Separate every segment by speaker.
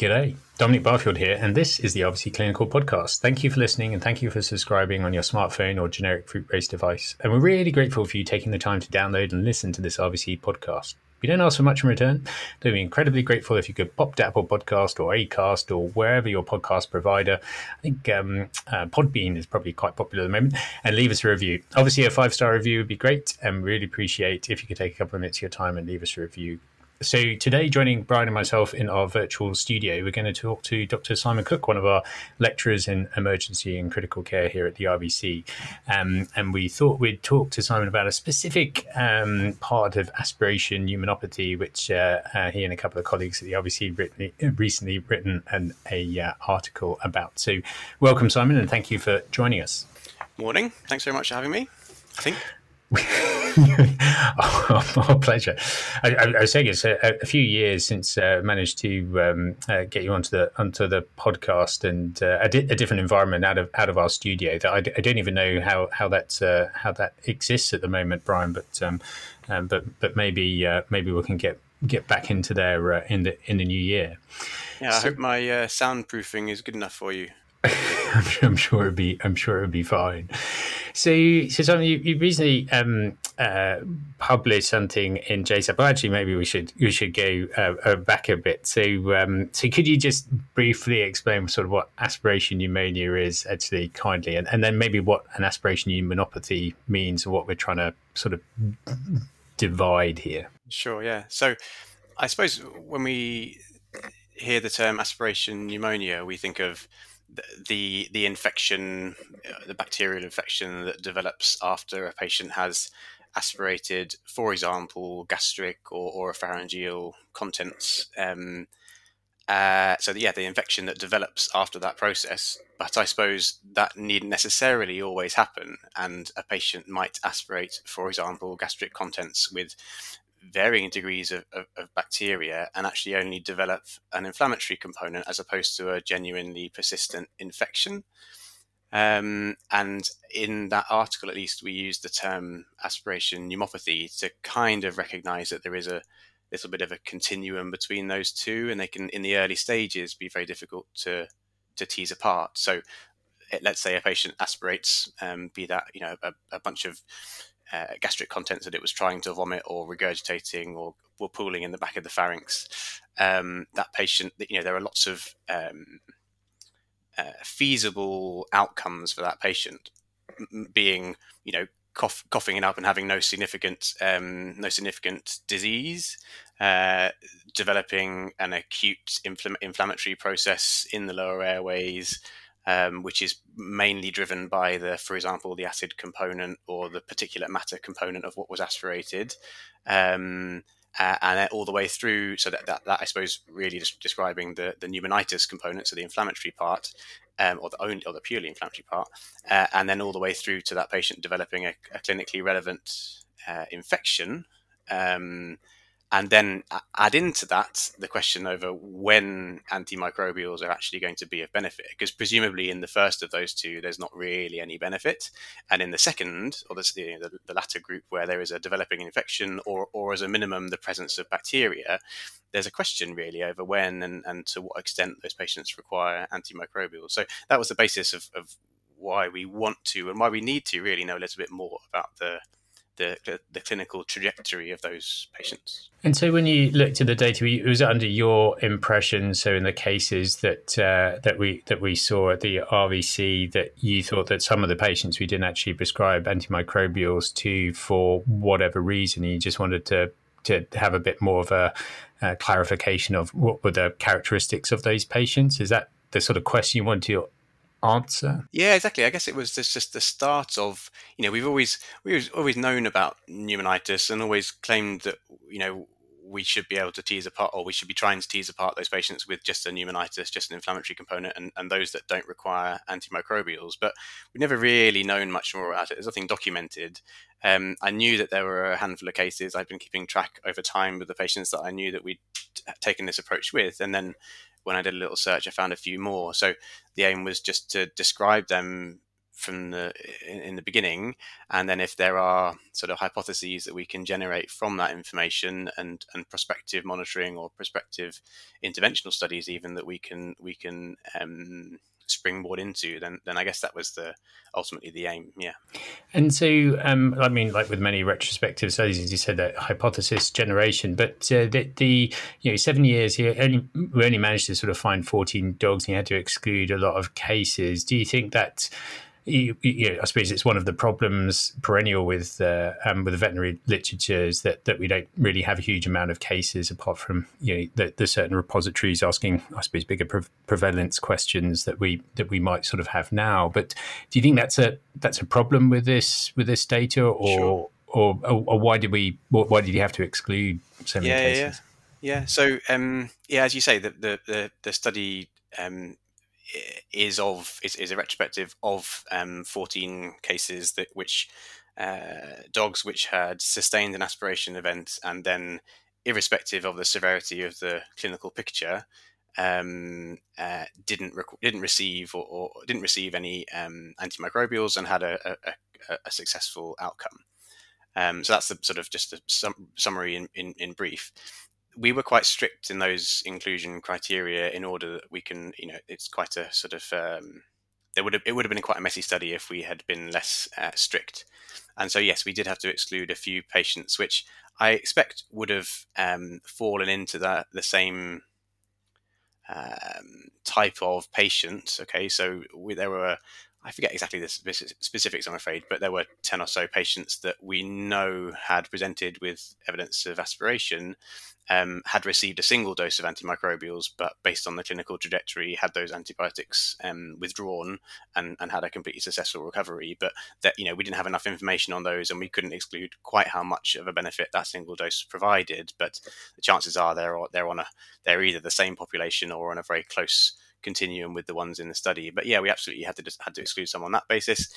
Speaker 1: G'day, Dominic Barfield here, and this is the RVC Clinical Podcast. Thank you for listening and thank you for subscribing on your smartphone or generic fruit based device. And we're really grateful for you taking the time to download and listen to this RVC podcast. We don't ask for much in return. We'd be incredibly grateful if you could pop to Apple Podcast or Acast or wherever your podcast provider. I think um, uh, Podbean is probably quite popular at the moment, and leave us a review. Obviously, a five star review would be great, and really appreciate if you could take a couple of minutes of your time and leave us a review. So today, joining Brian and myself in our virtual studio, we're going to talk to Dr. Simon Cook, one of our lecturers in emergency and critical care here at the RVC. Um, and we thought we'd talk to Simon about a specific um, part of aspiration pneumonopathy, which uh, uh, he and a couple of colleagues at the RVC written, recently written an a uh, article about. So, welcome, Simon, and thank you for joining us.
Speaker 2: Morning. Thanks very much for having me. I think.
Speaker 1: my pleasure. I, I, I, was saying it's a, a few years since I uh, managed to um, uh, get you onto the onto the podcast and uh, a, di- a, different environment out of out of our studio. That I, d- I don't even know how how that uh, how that exists at the moment, Brian. But um, um, but but maybe uh, maybe we can get get back into there uh, in the in the new year.
Speaker 2: Yeah, I hope my soundproofing is good enough for you.
Speaker 1: I'm, sure, I'm sure it'd be. I'm sure it'd be fine. So, so something you, you recently um, uh, published something in JSAP. Well, actually, maybe we should we should go uh, uh, back a bit. So, um, so could you just briefly explain sort of what aspiration pneumonia is, actually, kindly, and, and then maybe what an aspiration pneumonopathy means, or what we're trying to sort of divide here.
Speaker 2: Sure. Yeah. So, I suppose when we hear the term aspiration pneumonia, we think of the the infection, uh, the bacterial infection that develops after a patient has aspirated, for example, gastric or, or pharyngeal contents. Um, uh, so yeah, the infection that develops after that process. But I suppose that needn't necessarily always happen, and a patient might aspirate, for example, gastric contents with varying degrees of, of, of, bacteria and actually only develop an inflammatory component as opposed to a genuinely persistent infection. Um, and in that article, at least, we use the term aspiration pneumopathy to kind of recognize that there is a little bit of a continuum between those two, and they can, in the early stages, be very difficult to to tease apart. So, let's say a patient aspirates, um, be that you know a, a bunch of uh, gastric contents that it was trying to vomit or regurgitating or were pooling in the back of the pharynx. Um, that patient, you know, there are lots of um, uh, feasible outcomes for that patient, being, you know, cough, coughing it up and having no significant um, no significant disease, uh, developing an acute infl- inflammatory process in the lower airways, um, which is mainly driven by the, for example, the acid component or the particulate matter component of what was aspirated. Um, uh, and all the way through, so that, that, that I suppose really just describing the, the pneumonitis component, so the inflammatory part, um, or the only or the purely inflammatory part, uh, and then all the way through to that patient developing a, a clinically relevant uh, infection, um, and then add into that the question over when antimicrobials are actually going to be of benefit because presumably in the first of those two there's not really any benefit. And in the second or the, the, the, latter group where there is a developing infection or, or as a minimum the presence of bacteria there's a question really over when and, and to what extent those patients require antimicrobials. So that was the basis of, of why we want to and why we need to really know a little bit more about the the, the clinical trajectory of those patients.
Speaker 1: And so, when you looked at the data, was it under your impression? So, in the cases that uh, that we that we saw at the RVC, that you thought that some of the patients we didn't actually prescribe antimicrobials to for whatever reason, you just wanted to to have a bit more of a, a clarification of what were the characteristics of those patients. Is that the sort of question you want to answer.
Speaker 2: Yeah, exactly. I guess it was just, just the start of you know we've always we've always known about pneumonitis and always claimed that you know we should be able to tease apart or we should be trying to tease apart those patients with just a pneumonitis, just an inflammatory component, and, and those that don't require antimicrobials. But we've never really known much more about it. There's nothing documented. Um, I knew that there were a handful of cases. I've been keeping track over time with the patients that I knew that we'd taken this approach with, and then when I did a little search, I found a few more. So the aim was just to describe them from the in, the beginning, and then if there are sort of hypotheses that we can generate from that information and and prospective monitoring or prospective interventional studies even that we can we can um, springboard into, then then I guess that was the ultimately the aim. Yeah.
Speaker 1: And so, um, I mean, like with many retrospective studies, as you said, that hypothesis generation, but uh, the, the you know seven years here only we only managed to sort of find fourteen dogs, and you had to exclude a lot of cases. Do you think that? You, you know, I suppose it's one of the problems perennial with uh, um, with the veterinary literature is that, that we don't really have a huge amount of cases apart from you know the, the certain repositories asking I suppose bigger pre- prevalence questions that we that we might sort of have now. But do you think that's a that's a problem with this with this data, or sure. or, or, or, why did we why did you have to exclude so many
Speaker 2: yeah,
Speaker 1: cases?
Speaker 2: Yeah, yeah. So um, yeah, as you say, the the the, the study um, is of is, is a retrospective of um, 14 cases that which uh, dogs which had sustained an aspiration event and then irrespective of the severity of the clinical picture um, uh, didn't rec- didn't receive or, or, didn't receive any um, antimicrobials and had a, a, a successful outcome. Um, so that's the sort of just a sum- summary in, in, in brief we were quite strict in those inclusion criteria in order that we can, you know, it's quite a sort of um, there would have, it would have been quite a messy study if we had been less uh, strict. And so, yes, we did have to exclude a few patients, which I expect would have um, fallen into that the same um, type of patient. Okay, so we, there were I forget exactly the specifics, I'm afraid, but there were 10 or so patients that we know had presented with evidence of aspiration, um, had received a single dose of antimicrobials, but based on the clinical trajectory, had those antibiotics um, withdrawn and, and had a completely successful recovery. But that, you know, we didn't have enough information on those and we couldn't exclude quite how much of a benefit that single dose provided. But the chances are they're, they're on a, they're either the same population or on a very close continuum with the ones in the study. But yeah, we absolutely had to had to exclude some on that basis,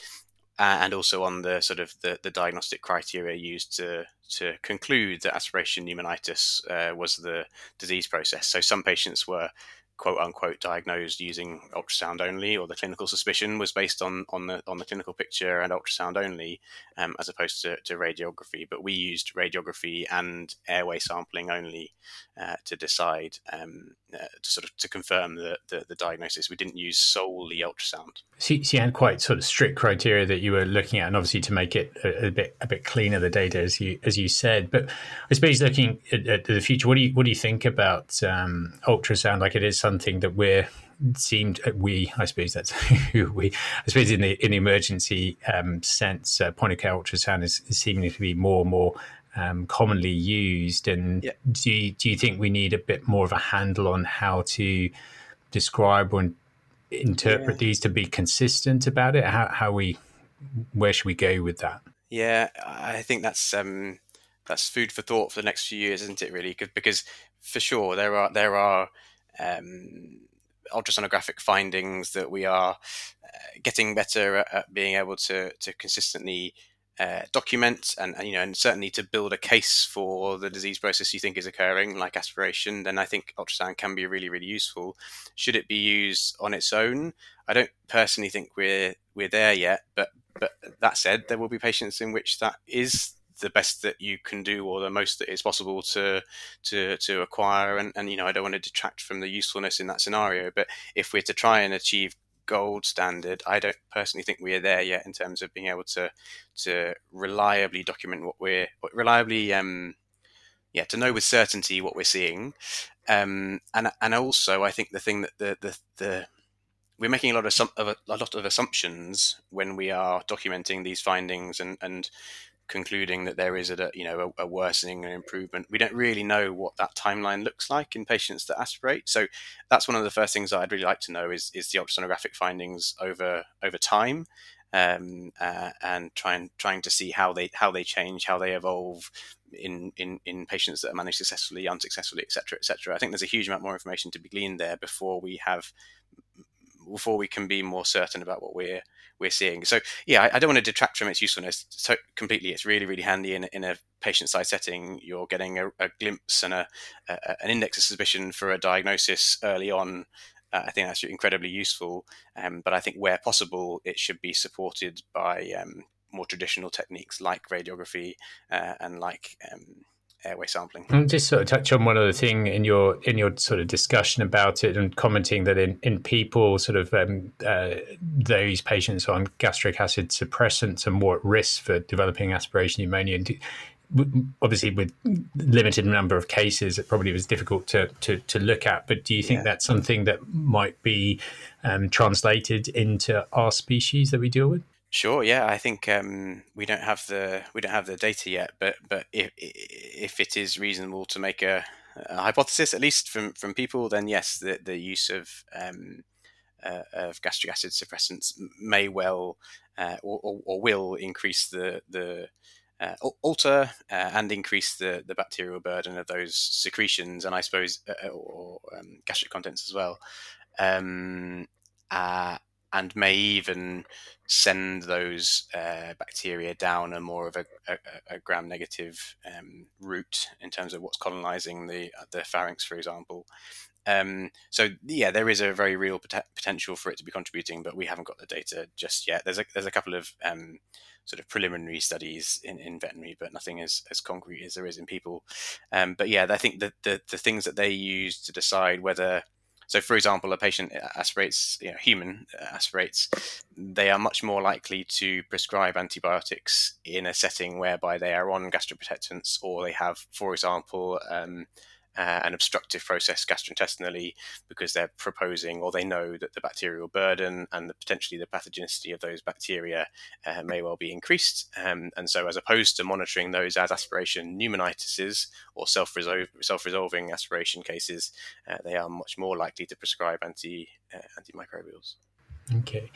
Speaker 2: uh, and also on the sort of the, the diagnostic criteria used to to conclude that aspiration pneumonitis uh, was the disease process. So some patients were quote unquote diagnosed using ultrasound only, or the clinical suspicion was based on on the on the clinical picture and ultrasound only, um, as opposed to, to radiography. But we used radiography and airway sampling only uh, to decide um, uh, to sort of to confirm the, the, the diagnosis. We didn't use solely ultrasound.
Speaker 1: So, so, you had quite sort of strict criteria that you were looking at, and obviously to make it a, a bit a bit cleaner the data, as you as you said. But I suppose looking at, at the future, what do you what do you think about um, ultrasound? Like it is something that we're seemed uh, we I suppose that's who we I suppose in the in the emergency um, sense uh, point of care ultrasound is, is seeming to be more and more um, commonly used. And yeah. do you, do you think we need a bit more of a handle on how to describe or interpret yeah. these to be consistent about it? How, how we where should we go with that?
Speaker 2: Yeah, I think that's um, that's food for thought for the next few years, isn't it? Really, because because for sure there are there are um, ultrasonographic findings that we are uh, getting better at, being able to to consistently uh, document and, and, you know and certainly to build a case for the disease process you think is occurring like aspiration then i think ultrasound can be really really useful. Should it be used on its own? I don't personally think we're we're there yet but but that said there will be patients in which that is the best that you can do or the most that is possible to to to acquire and, and you know I don't want to detract from the usefulness in that scenario but if we're to try and achieve gold standard. I don't personally think we are there yet in terms of being able to to reliably document what we're reliably um, yeah to know with certainty what we're seeing. Um, and and also I think the thing that the the, the we're making a lot of, some of a, a, lot of assumptions when we are documenting these findings and and concluding that there is a you know a, a worsening and improvement. We don't really know what that timeline looks like in patients that aspirate. So that's one of the first things that I'd really like to know is is the ultrasonographic findings over over time. Um, uh, and trying trying to see how they how they change, how they evolve in in, in patients that are managed successfully, unsuccessfully, etc., etc. I think there's a huge amount more information to be gleaned there before we have before we can be more certain about what we're we're seeing. So yeah, I, I don't want to detract from its usefulness so completely. It's really really handy in, in a patient side setting. You're getting a, a glimpse and a, a, an index of suspicion for a diagnosis early on. uh, I think that's incredibly useful. Um, but I think where possible, it should be supported by um, more traditional techniques like radiography uh, and like um, airway sampling.
Speaker 1: And just sort of touch on one other thing in your in your sort of discussion about it and commenting that in, in people sort of um, uh, those patients on gastric acid suppressants are more at risk for developing aspiration pneumonia. And obviously with limited number of cases it probably was difficult to to, to look at but do you think yeah. that's something that might be um, translated into our species that we deal with
Speaker 2: Sure. Yeah, I think um, we don't have the we don't have the data yet, but but if if it is reasonable to make a, a hypothesis, at least from from people, then yes, the the use of um, uh, of gastric acid suppressants may well uh, or, or, or, will increase the the uh, alter uh, and increase the, the bacterial burden of those secretions, and I suppose uh, or um, gastric contents as well. Um, uh, and may even send those uh, bacteria down a more of a, a, a gram negative um, route in terms of what's colonizing the uh, the pharynx, for example. Um, so yeah, there is a very real pot- potential for it to be contributing, but we haven't got the data just yet. There's a there's a couple of um, sort of preliminary studies in, in veterinary, but nothing as, as concrete as there is in people. Um, but yeah, I think that the, the things that they use to decide whether so, for example, a patient aspirates, you know, human aspirates, they are much more likely to prescribe antibiotics in a setting whereby they are on gastroprotectants or they have, for example, um, uh, an obstructive process gastrointestinally because they're proposing or they know that the bacterial burden and the, potentially the pathogenicity of those bacteria uh, may well be increased. Um, and so, as opposed to monitoring those as aspiration pneumonitis or self resolving aspiration cases, uh, they are much more likely to prescribe anti uh, antimicrobials.
Speaker 1: Okay,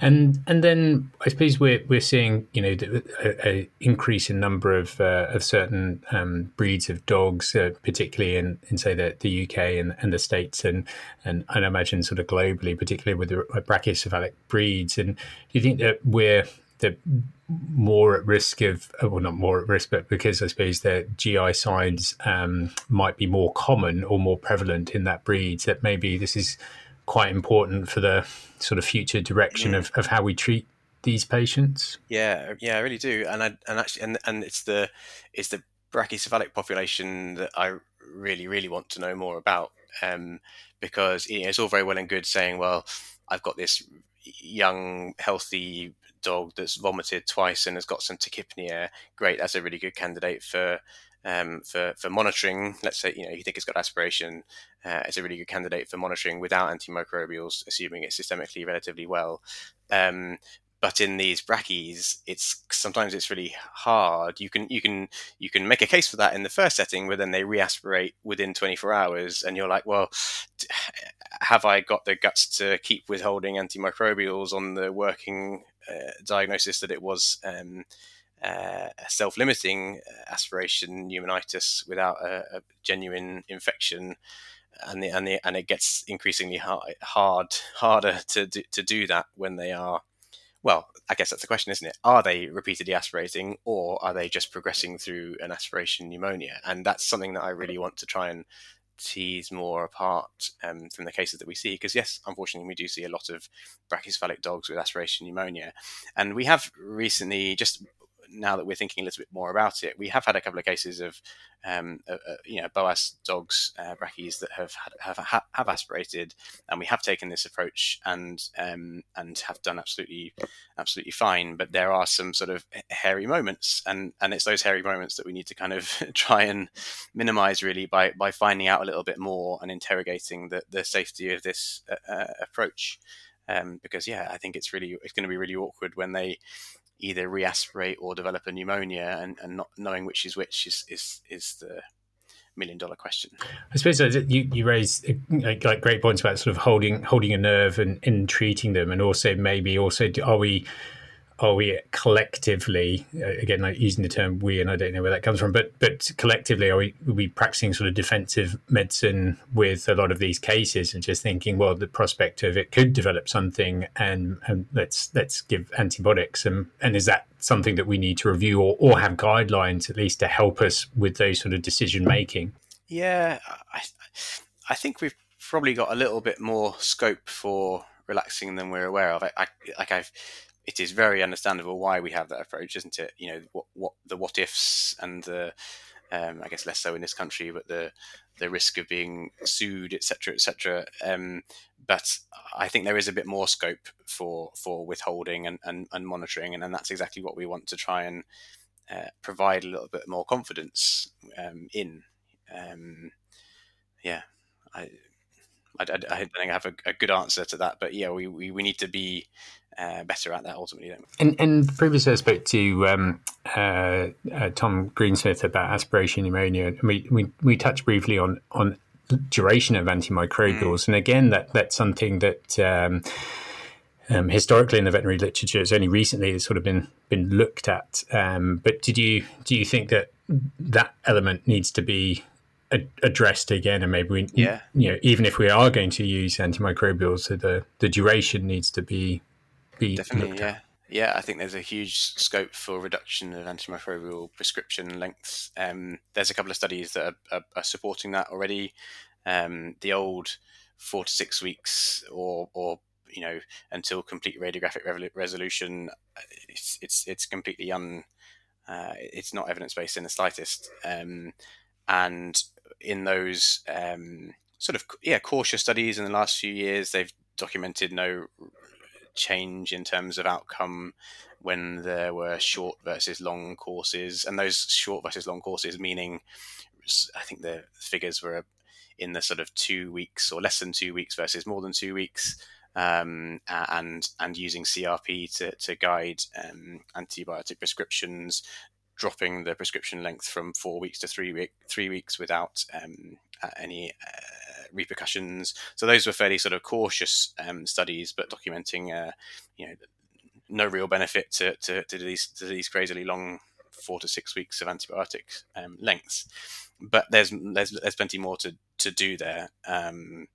Speaker 1: and and then I suppose we're we're seeing you know a, a increase in number of uh, of certain um, breeds of dogs, uh, particularly in, in say the, the UK and, and the states, and, and I imagine sort of globally, particularly with the brachycephalic breeds. And do you think that we're the more at risk of well not more at risk but because i suppose the gi signs um, might be more common or more prevalent in that breed that maybe this is quite important for the sort of future direction mm. of, of how we treat these patients.
Speaker 2: Yeah, yeah, I really do, and I and actually and and it's the it's the brachycephalic population that I really really want to know more about, um, because you know, it's all very well and good saying, well, I've got this young healthy dog that's vomited twice and has got some tachypnea. Great, that's a really good candidate for um, for for monitoring. Let's say you know you think it's got aspiration, uh, it's a really good candidate for monitoring without antimicrobials, assuming it's systemically relatively well. Um, but in these brackies, it's sometimes it's really hard. You can you can you can make a case for that in the first setting, where then they reaspirate within 24 hours, and you're like, well, have I got the guts to keep withholding antimicrobials on the working uh, diagnosis that it was? Um, uh, self-limiting uh, aspiration pneumonitis without a, a genuine infection and the, and the, and it gets increasingly hard, hard harder to do, to do that when they are well I guess that's the question isn't it? Are they repeatedly aspirating or are they just progressing through an aspiration pneumonia? And that's something that I really want to try and tease more apart um, from the cases that we see because yes unfortunately we do see a lot of brachycephalic dogs with aspiration pneumonia. And we have recently just now that we're thinking a little bit more about it, we have had a couple of cases of, um, uh, uh, you know, BOAS dogs, uh, that have had, have have aspirated, and we have taken this approach and um, and have done absolutely absolutely fine. But there are some sort of hairy moments, and and it's those hairy moments that we need to kind of try and minimise really by by finding out a little bit more and interrogating the the safety of this uh, uh approach. Um, because yeah, I think it's really it's going to be really awkward when they either reaspirate or develop a pneumonia, and, and not knowing which is which is is, is the million dollar question.
Speaker 1: I suppose you you raise like great points about sort of holding holding a nerve and, and treating them, and also maybe also are we are we collectively uh, again like using the term we and i don't know where that comes from but but collectively are we, are we practicing sort of defensive medicine with a lot of these cases and just thinking well the prospect of it could develop something and, and let's let's give antibiotics and and is that something that we need to review or, or have guidelines at least to help us with those sort of decision making
Speaker 2: yeah i i think we've probably got a little bit more scope for relaxing than we're aware of. I, I like I've it is very understandable why we have that approach, isn't it? You know, what what the what ifs and the um, I guess less so in this country, but the the risk of being sued, etc., etc. Um, but I think there is a bit more scope for for withholding and, and, and monitoring, and, and that's exactly what we want to try and uh, provide a little bit more confidence um, in. Um, yeah, I, I, I, don't think I have a, a, good answer to that, but yeah, we, we, we need to be uh, better at that ultimately.
Speaker 1: And, and previously, I spoke to um, uh, uh, Tom Greensmith about aspiration pneumonia. We, we we touched briefly on on duration of antimicrobials, mm. and again, that that's something that. Um, um, historically, in the veterinary literature, it's only recently it's sort of been been looked at. Um, but did you do you think that that element needs to be addressed again, and maybe we, yeah. you know, even if we are going to use antimicrobials, so the the duration needs to be be
Speaker 2: definitely yeah. Yeah, I think there's a huge scope for reduction of antimicrobial prescription lengths. Um, there's a couple of studies that are, are, are supporting that already. Um, the old four to six weeks, or, or you know, until complete radiographic resolution, uh, it's it's it's completely un. Uh, it's not evidence based in the slightest. Um, and in those um, sort of yeah cautious studies in the last few years, they've documented no change in terms of outcome when there were short versus long courses, and those short versus long courses meaning, I think the figures were in the sort of two weeks or less than two weeks versus more than two weeks, um, and and using CRP to to guide um, antibiotic prescriptions, dropping the prescription length from four weeks to three week three weeks without um, any. Uh, repercussions. So those were fairly sort of cautious um, studies, but documenting uh, you know no real benefit to, to, to, these to these crazily long four to six weeks of antibiotic um, lengths. But there's there's there's plenty more to to do there. Um,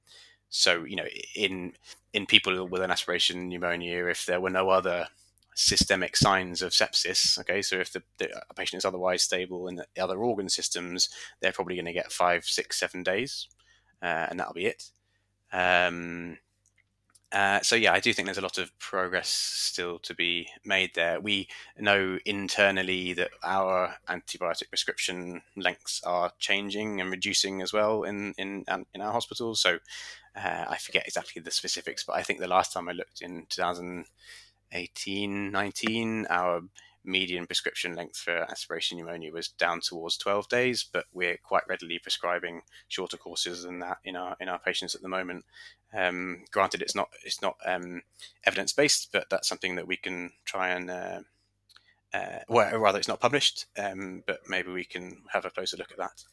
Speaker 2: so you know in in people with an aspiration pneumonia, if there were no other systemic signs of sepsis. Okay, so if the, the patient is otherwise stable in the other organ systems, they're probably going to get five, six, seven days uh, and that'll be it. Um, uh, so yeah, I do think there's a lot of progress still to be made there. We know internally that our antibiotic prescription lengths are changing and reducing as well in in in our hospitals. So uh, I forget exactly the specifics, but I think the last time I looked in 2018, 19, our median prescription length for aspiration pneumonia was down towards 12 days, but we're quite readily prescribing shorter courses than that in our in our patients at the moment. Um, granted, it's not it's not um, evidence based, but that's something that we can try and uh, uh, well, rather it's not published, um, but maybe we can have a closer look at that.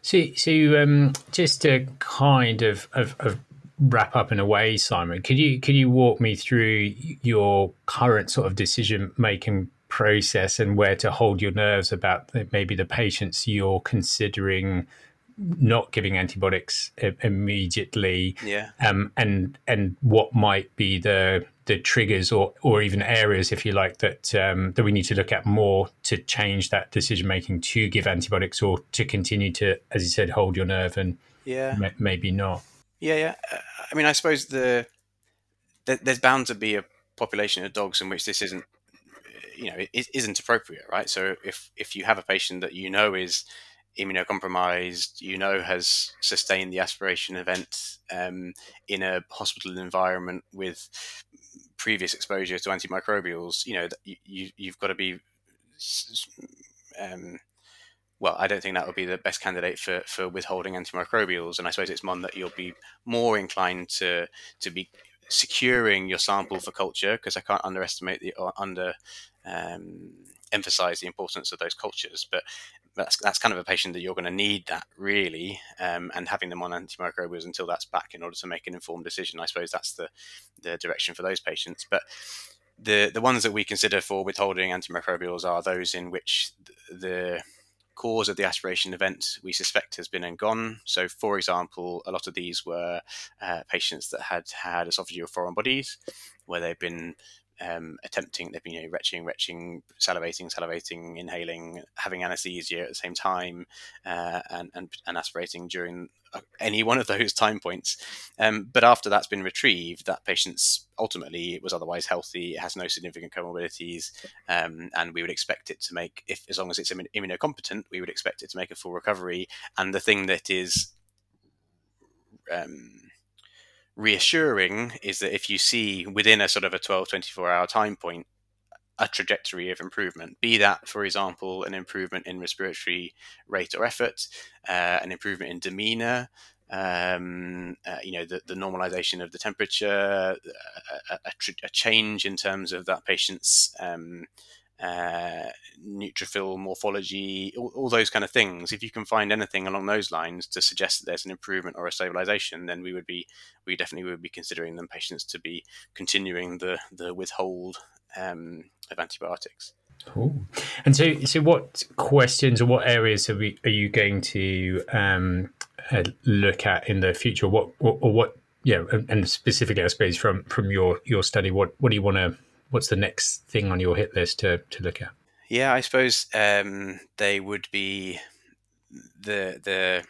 Speaker 1: So, so um, just to kind of, of, of wrap up in a way, Simon, could you could you walk me through your current sort of decision making process and where to hold your nerves about maybe the patients you're considering not giving antibiotics immediately?
Speaker 2: Yeah.
Speaker 1: Um, and and what might be the the triggers or or even areas if you like that um, that we need to look at more to change that decision making to give antibiotics or to continue to as you said hold your nerve and
Speaker 2: yeah.
Speaker 1: maybe not
Speaker 2: yeah yeah uh, i mean i suppose the, the there's bound to be a population of dogs in which this isn't you know it isn't appropriate, right? So if if you have a patient that you know is immunocompromised, you know has sustained the aspiration event um, in a hospital environment with previous exposure to antimicrobials, you know you, you have got to be. Um, well, I don't think that would be the best candidate for, for withholding antimicrobials, and I suppose it's one that you'll be more inclined to to be securing your sample for culture because I can't underestimate the or under um, emphasize the importance of those cultures. But that's that's kind of a patient that you're going to need that really, um, and having them on antimicrobials until that's back in order to make an informed decision. I suppose that's the the direction for those patients. But the the ones that we consider for withholding antimicrobials are those in which the cause of the aspiration event we suspect has been and gone. So, for example, a lot of these were uh, patients that had had esophageal foreign bodies, where they've been um, attempting, they've been you know, retching, retching, salivating, salivating, inhaling, having anesthesia at the same time, uh, and, and, and aspirating during uh, any one of those time points. Um, but after that's been retrieved, that patient's ultimately was otherwise healthy, it has no significant comorbidities, um, and we would expect it to make, if as long as it's immunocompetent, we would expect it to make a full recovery. And the thing that is um, reassuring is that if you see within a sort of a 12, 24 hour time point, a trajectory of improvement, be that, for example, an improvement in respiratory rate or effort, uh, an improvement in demeanor, um, uh, you know, the, the, normalization of the temperature, a, a, a, change in terms of that patient's um, uh, neutrophil morphology, all, all, those kind of things. If you can find anything along those lines to suggest that there's an improvement or a stabilization, then we would be we definitely would be considering them patients to be continuing the the withhold um, of antibiotics.
Speaker 1: Cool. And so, so what questions or what areas are, we, are you going to um, uh, look at in the future? What, what or what? Yeah, and specifically, I suppose from from your your study, what what do you want to what's the next thing on your hit list to to look at?
Speaker 2: Yeah, I suppose um, they would be the the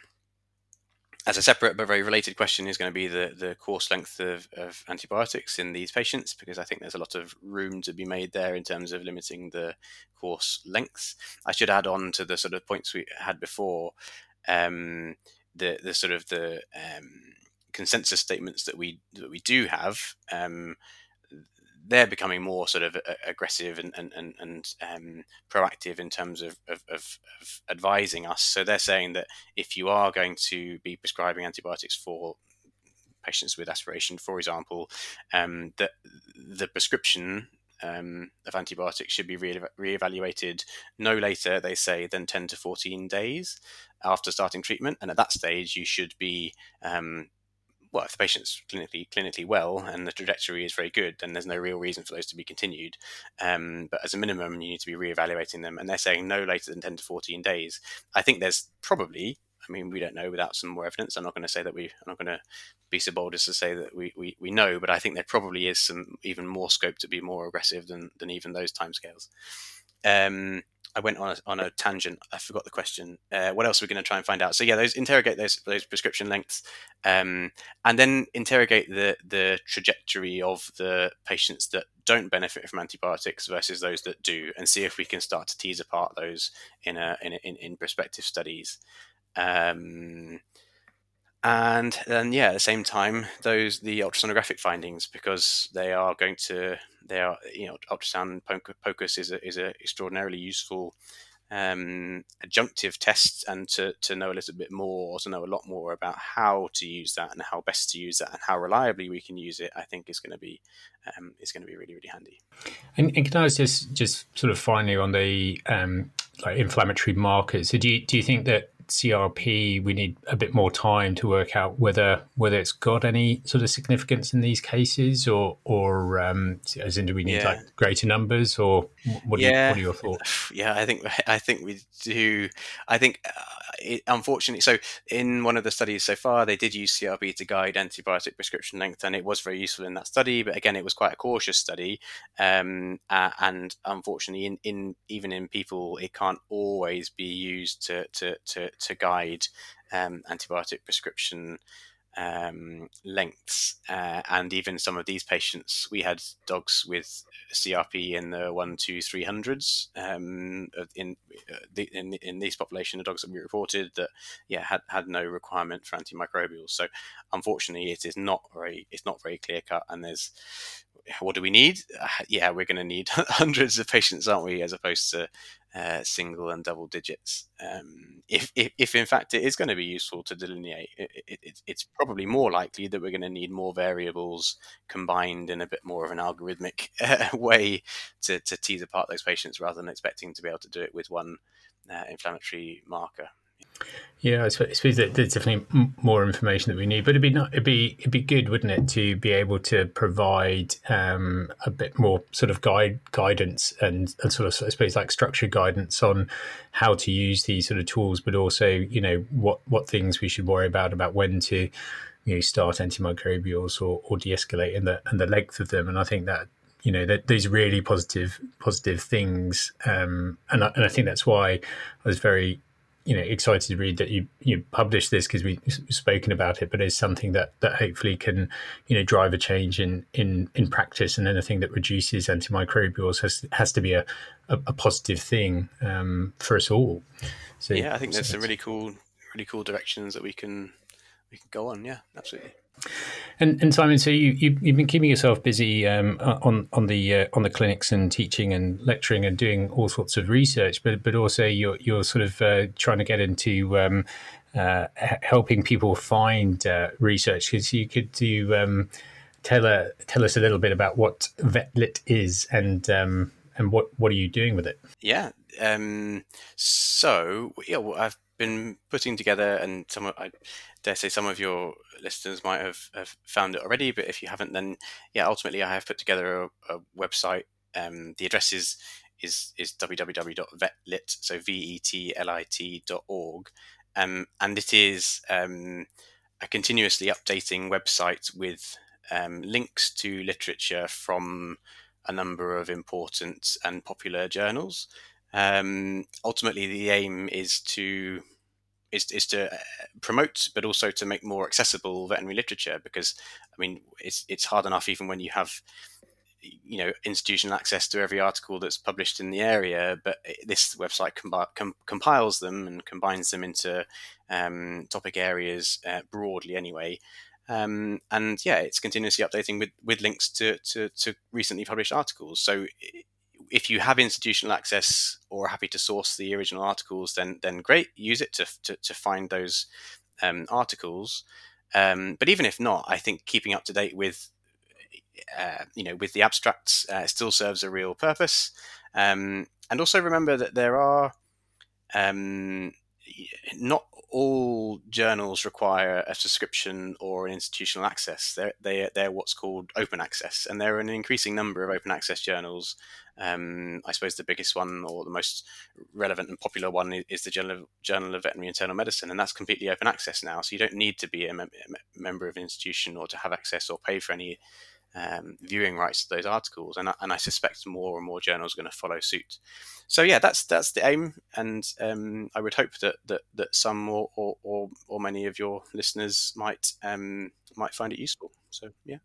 Speaker 2: as a separate but very related question is going to be the, the course length of, of antibiotics in these patients because I think there's a lot of room to be made there in terms of limiting the course length. I should add on to the sort of points we had before um, the the sort of the um, consensus statements that we that we do have. Um, they're becoming more sort of uh, aggressive and and and, and um, proactive in terms of, of, of, of, advising us. So they're saying that if you are going to be prescribing antibiotics for patients with aspiration, for example, um, that the prescription um, of antibiotics should be re- reevaluated no later, they say, than 10 to 14 days after starting treatment. And at that stage, you should be um, well, if the patient's clinically clinically well and the trajectory is very good, then there's no real reason for those to be continued. Um, but as a minimum, you need to be re-evaluating them, and they're saying no later than 10 to 14 days. I think there's probably, I mean, we don't know without some more evidence. I'm not going to say that we, I'm not going to be so bold as to say that we, we, we know, but I think there probably is some even more scope to be more aggressive than than even those timescales. Um, I went on a, on a tangent. I forgot the question. Uh, what else are we going to try and find out? So yeah, those interrogate those those prescription lengths, um, and then interrogate the the trajectory of the patients that don't benefit from antibiotics versus those that do, and see if we can start to tease apart those in a in a, in, in prospective studies. Um, and then yeah at the same time those the ultrasonographic findings because they are going to they are you know ultrasound POCUS is a, is a extraordinarily useful um, adjunctive test and to, to know a little bit more or to know a lot more about how to use that and how best to use that and how reliably we can use it I think is going to be um, is going to be really really handy.
Speaker 1: And, and can I just just sort of finally on the um, like inflammatory markers? So do you, do you think that CRP, we need a bit more time to work out whether whether it's got any sort of significance in these cases, or or um, as in do we need yeah. like greater numbers, or what, yeah. you, what are your thoughts?
Speaker 2: Yeah, I think I think we do. I think uh, it, unfortunately, so in one of the studies so far, they did use CRP to guide antibiotic prescription length, and it was very useful in that study. But again, it was quite a cautious study, um, uh, and unfortunately, in, in even in people, it can't always be used to to to, to guide um, antibiotic prescription um, lengths. Uh, and even some of these patients, we had dogs with CRP in the one, two, three hundreds. Um, in, uh, the, in in these population of dogs that we reported that yeah had, had no requirement for antimicrobials. So unfortunately, it is not very it's not very clear cut, and there's what do we need? Uh, yeah, we're going to need hundreds of patients, aren't we, as opposed to uh, single and double digits. Um, if, if, if, in fact it is going to be useful to delineate, it, it, it's probably more likely that we're going to need more variables combined in a bit more of an algorithmic uh, way to, to tease apart those patients rather than expecting to be able to do it with one uh, inflammatory marker.
Speaker 1: Yeah, I suppose there's definitely more information that we need, but it'd be not, it'd be it'd be good, wouldn't it, to be able to provide um, a bit more sort of guide guidance and, and sort of I suppose like structured guidance on how to use these sort of tools, but also you know what what things we should worry about about when to you know start antimicrobials or, or de-escalate and the and the length of them. And I think that you know that these really positive positive things um, and, I, and I think that's why I was very you know excited to read that you you published this because we've spoken about it but it's something that that hopefully can you know drive a change in in in practice. And anything that reduces antimicrobials has has to be a a, a positive thing um, for us all.
Speaker 2: So yeah i think there's some really cool really cool directions that we can we can go on. Yeah absolutely
Speaker 1: and, and Simon, so you, you have been keeping yourself busy um, on on the uh, on the clinics and teaching and lecturing and doing all sorts of research, but but also you're you're sort of uh, trying to get into um, uh, helping people find uh, research. Because you could do um, tell uh, tell us a little bit about what VetLit is and um, and what what are you doing with it?
Speaker 2: Yeah. Um, so yeah, well, I've been putting together, and some I dare say some of your listeners might have, have found it already, but if you haven't, then yeah, ultimately I have put together a, a website. Um, the address is is is www.vetlit, so v e t l i t dot org, um, and it is um, a continuously updating website with um, links to literature from a number of important and popular journals. Um, ultimately, the aim is to is, is to uh, promote, but also to make more accessible veterinary literature. Because I mean, it's it's hard enough even when you have you know institutional access to every article that's published in the area but this website com- compiles them and combines them into um, topic areas uh, broadly anyway um, and yeah it's continuously updating with, with links to, to, to recently published articles so if you have institutional access or are happy to source the original articles, then then great, use it to to, to find those um, articles. Um, but even if not, I think keeping up to date with uh, you know with the abstracts uh, still serves a real purpose. Um, and also remember that there are um, not all journals require a subscription or an institutional access. They're, they, they're what's called open access, and there are an increasing number of open access journals. Um, I suppose the biggest one or the most relevant and popular one is the Journal of, Journal of Veterinary Internal Medicine, and that's completely open access now. So you don't need to be a, mem- a member of an institution or to have access or pay for any um, viewing rights to those articles, and I, and I suspect more and more journals are going to follow suit. So yeah, that's that's the aim, and um, I would hope that that, that some or, or, or, or many of your listeners might um, might find it useful. So yeah.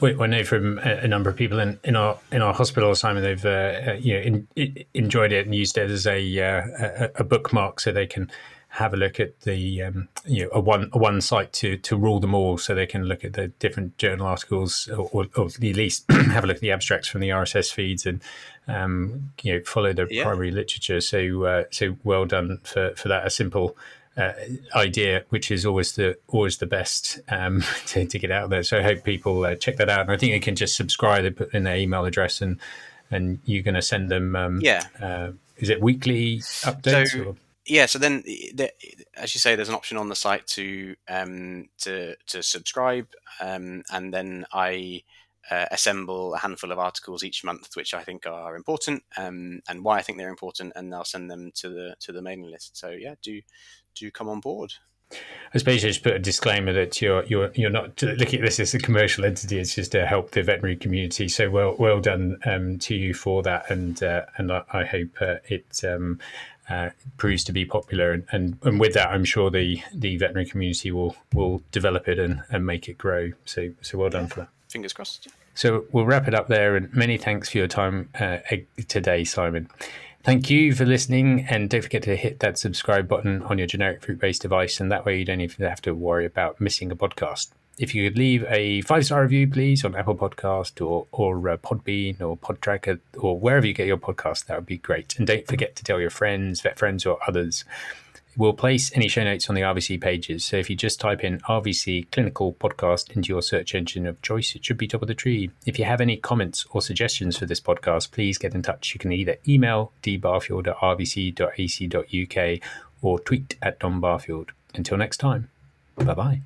Speaker 1: We, I know from a, number of people in, in our in our hospital assignment, they've uh, uh, you know in, in, enjoyed it and used it as a, uh, a, a bookmark, so they can have a look at the um, you know a one a one site to to rule them all, so they can look at the different journal articles, or, or, or at least have a look at the abstracts from the RSS feeds and um, you know follow the yeah. primary literature. So uh, so well done for for that. A simple. Uh, idea, which is always the always the best um, to, to get out there. So I hope people uh, check that out. And I think they can just subscribe. They put in their email address, and and you're going to send them. Um,
Speaker 2: yeah.
Speaker 1: Uh, is it weekly updates?
Speaker 2: So, yeah, so then, the, as you say, there's an option on the site to um, to to subscribe, um, and then I uh, assemble a handful of articles each month, which I think are important, um, and why I think they're important, and I'll send them to the to the mailing list. So yeah, do do come on board.
Speaker 1: I suppose you just put a disclaimer that you're you're you're not looking at this as a commercial entity. It's just to help the veterinary community. So well well done um, to you for that, and uh, and I, I hope uh, it um, uh, proves to be popular. And, and, and with that, I'm sure the, the veterinary community will will develop it and, and make it grow. So so well done for that.
Speaker 2: Fingers crossed.
Speaker 1: So we'll wrap it up there. And many thanks for your time uh, today, Simon. Thank you for listening, and don't forget to hit that subscribe button on your generic fruit based device, and that way you don't even have to worry about missing a podcast if you could leave a five star review, please, on Apple Podcast or or uh, Podbean or Podtracker or wherever you get your podcast, that would be great. And don't forget to tell your friends, vet friends, or others. We'll place any show notes on the RVC pages. So if you just type in RVC Clinical Podcast into your search engine of choice, it should be top of the tree. If you have any comments or suggestions for this podcast, please get in touch. You can either email dbarfield at rvc.ac.uk or tweet at Dan Barfield. Until next time, bye bye.